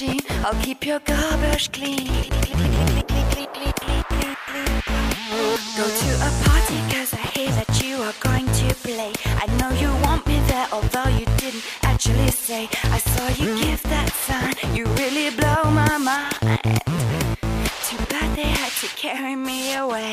machine. I'll keep your garbage clean. Go to a party cause I hear that you are going to play. I know you want me there, although you didn't actually say. I saw you give that sign. You really blow my mind. Too bad they had to carry me away.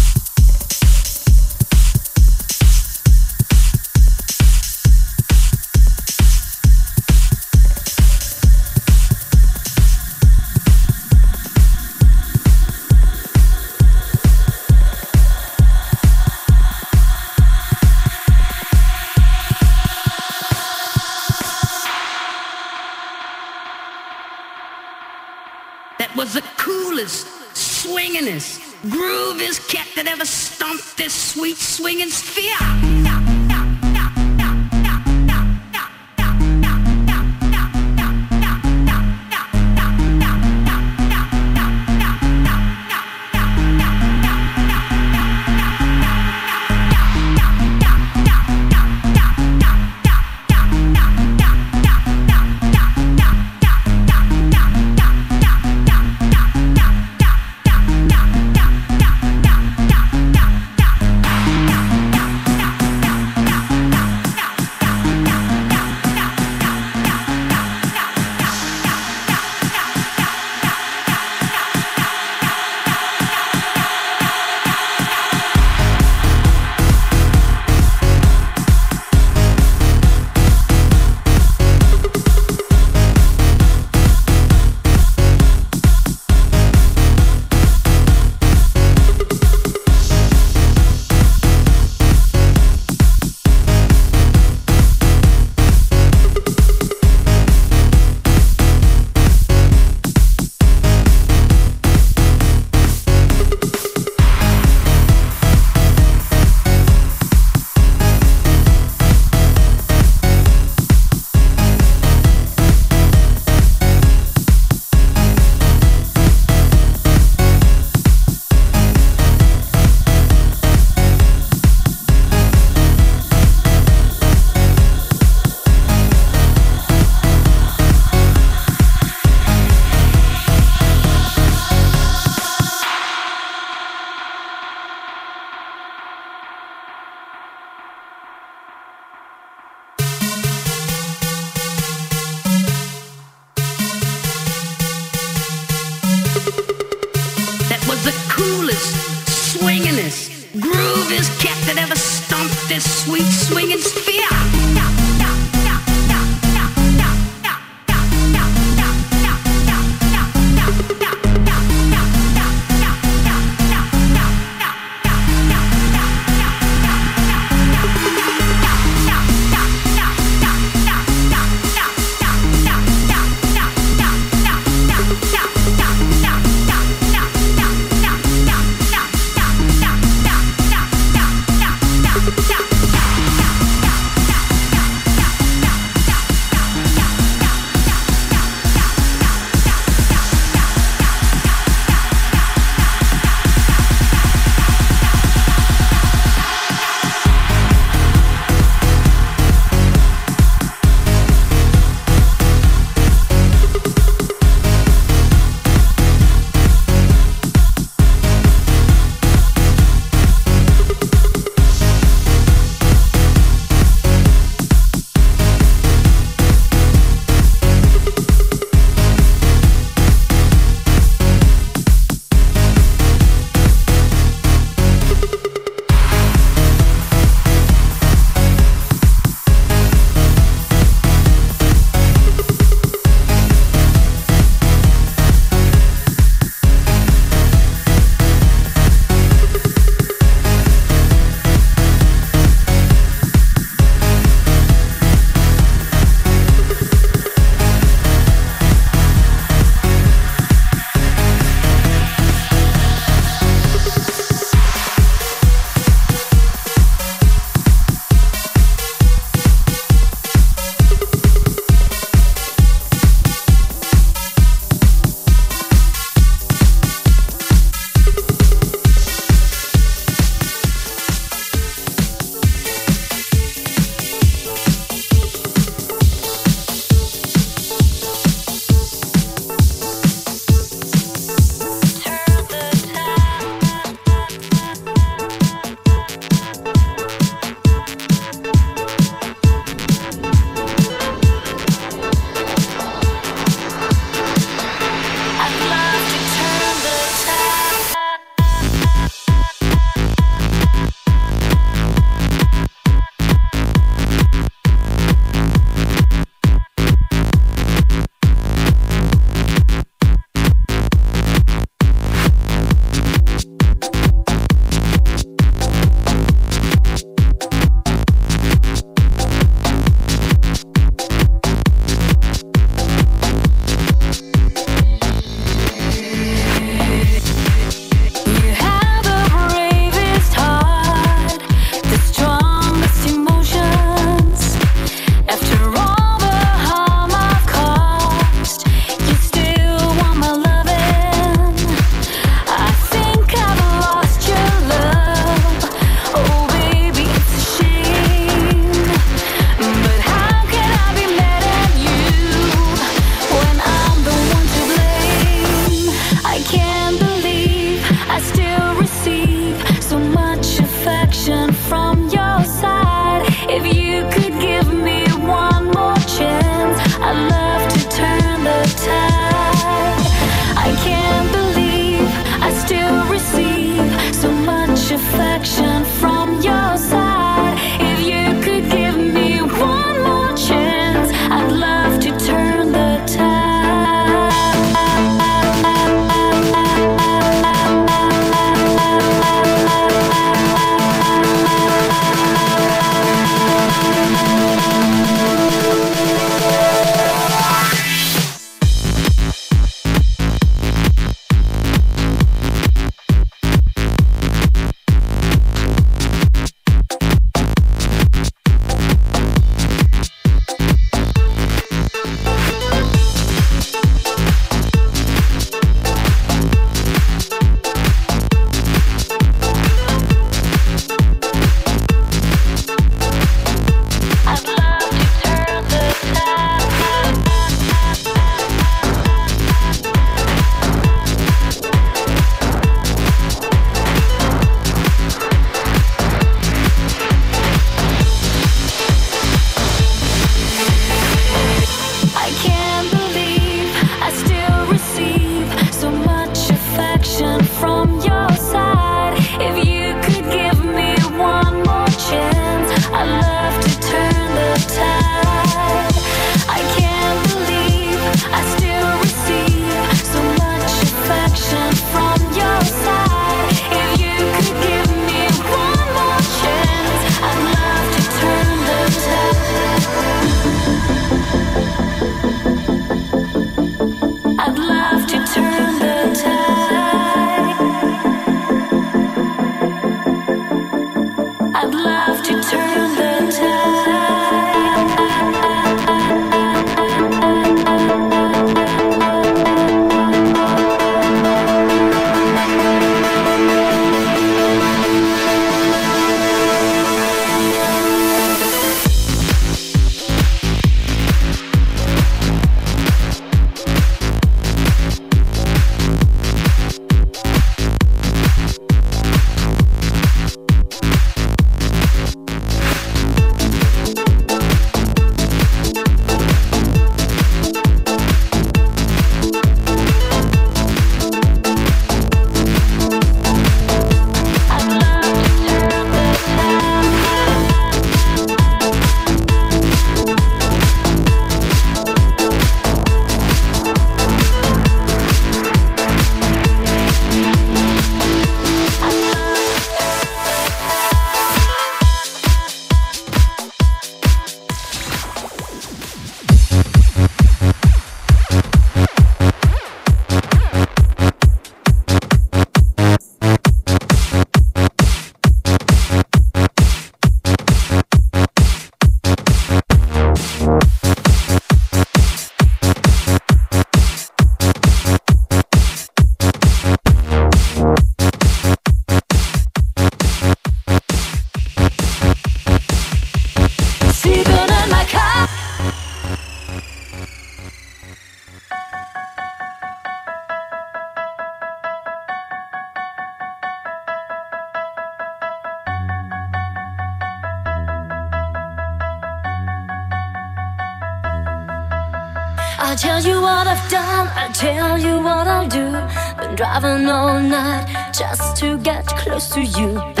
Just to get close to you.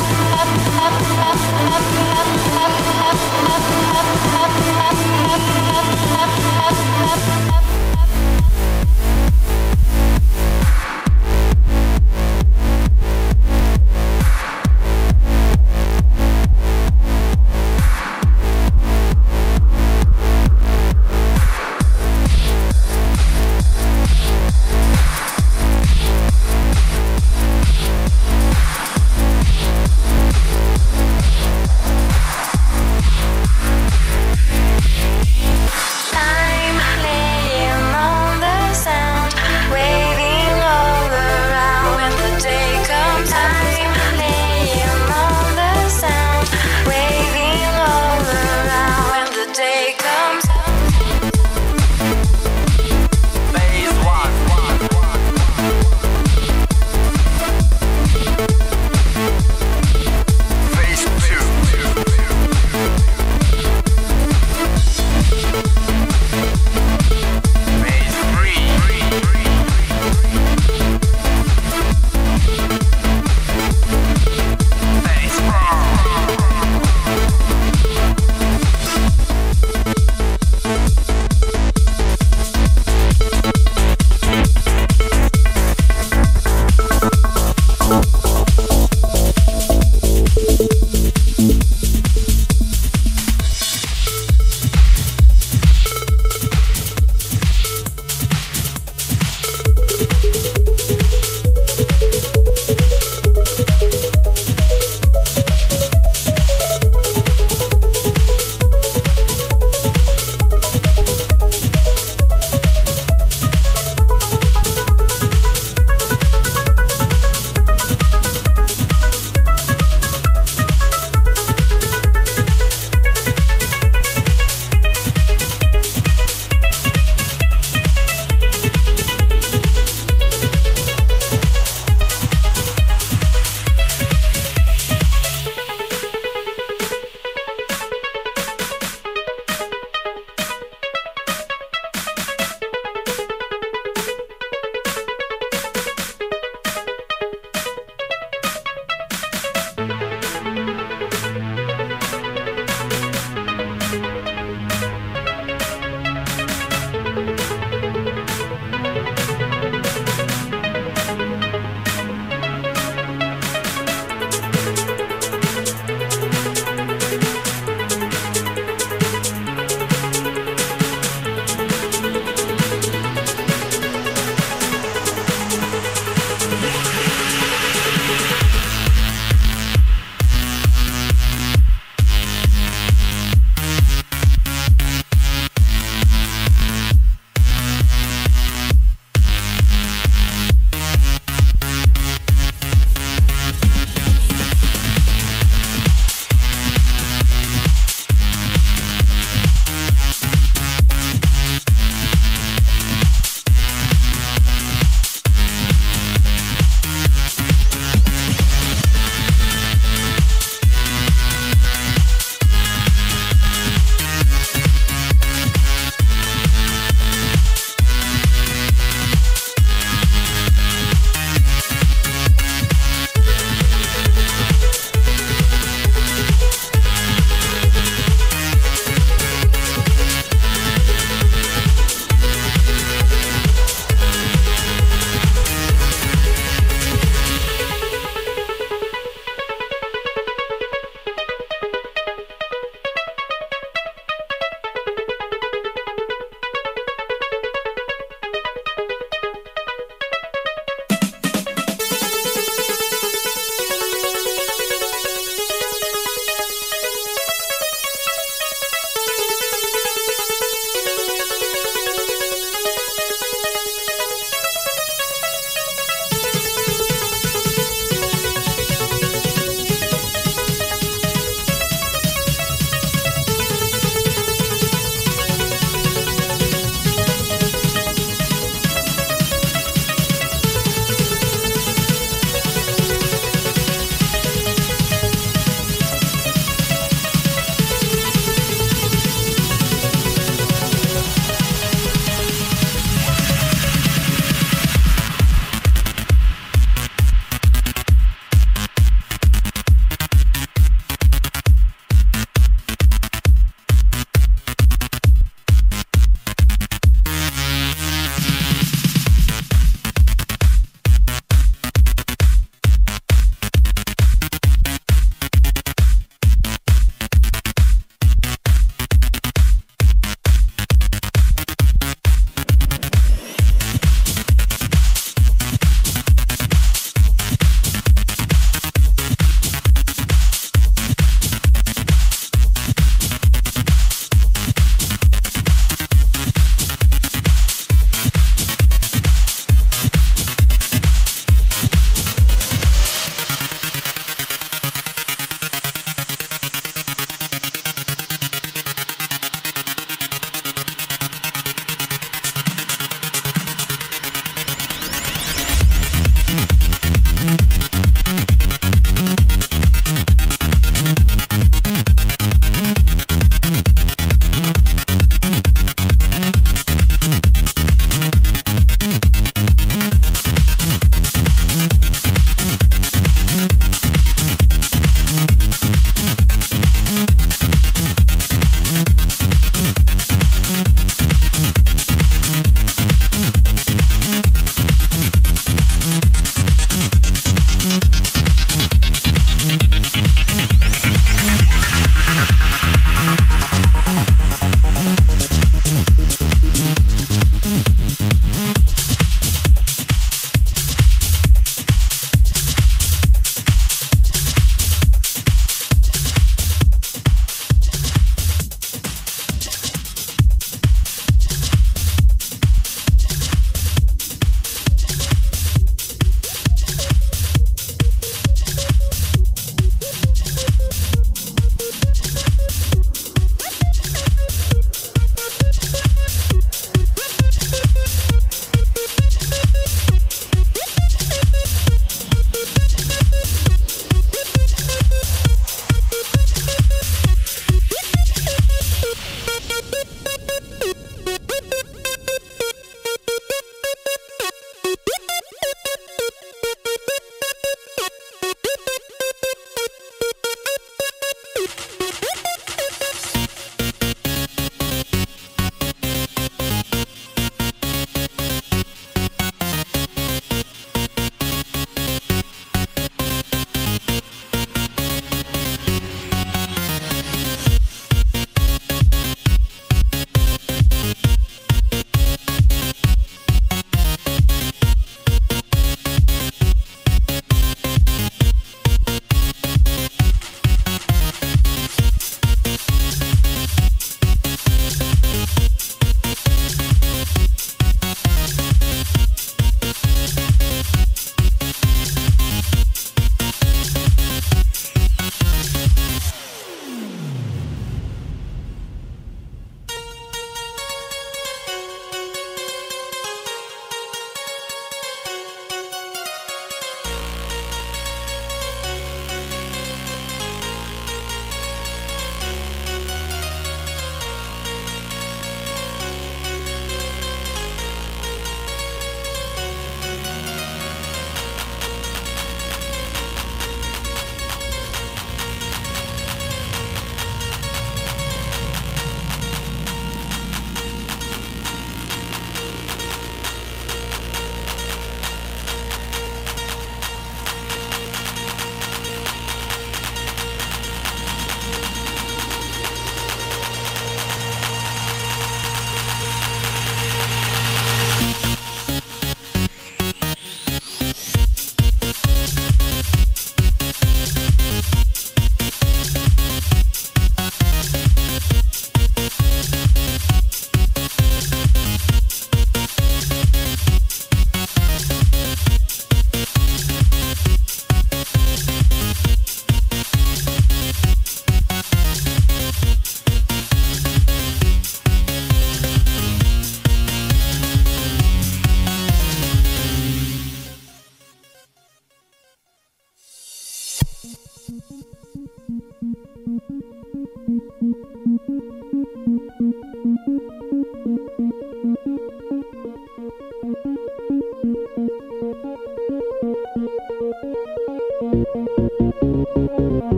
up.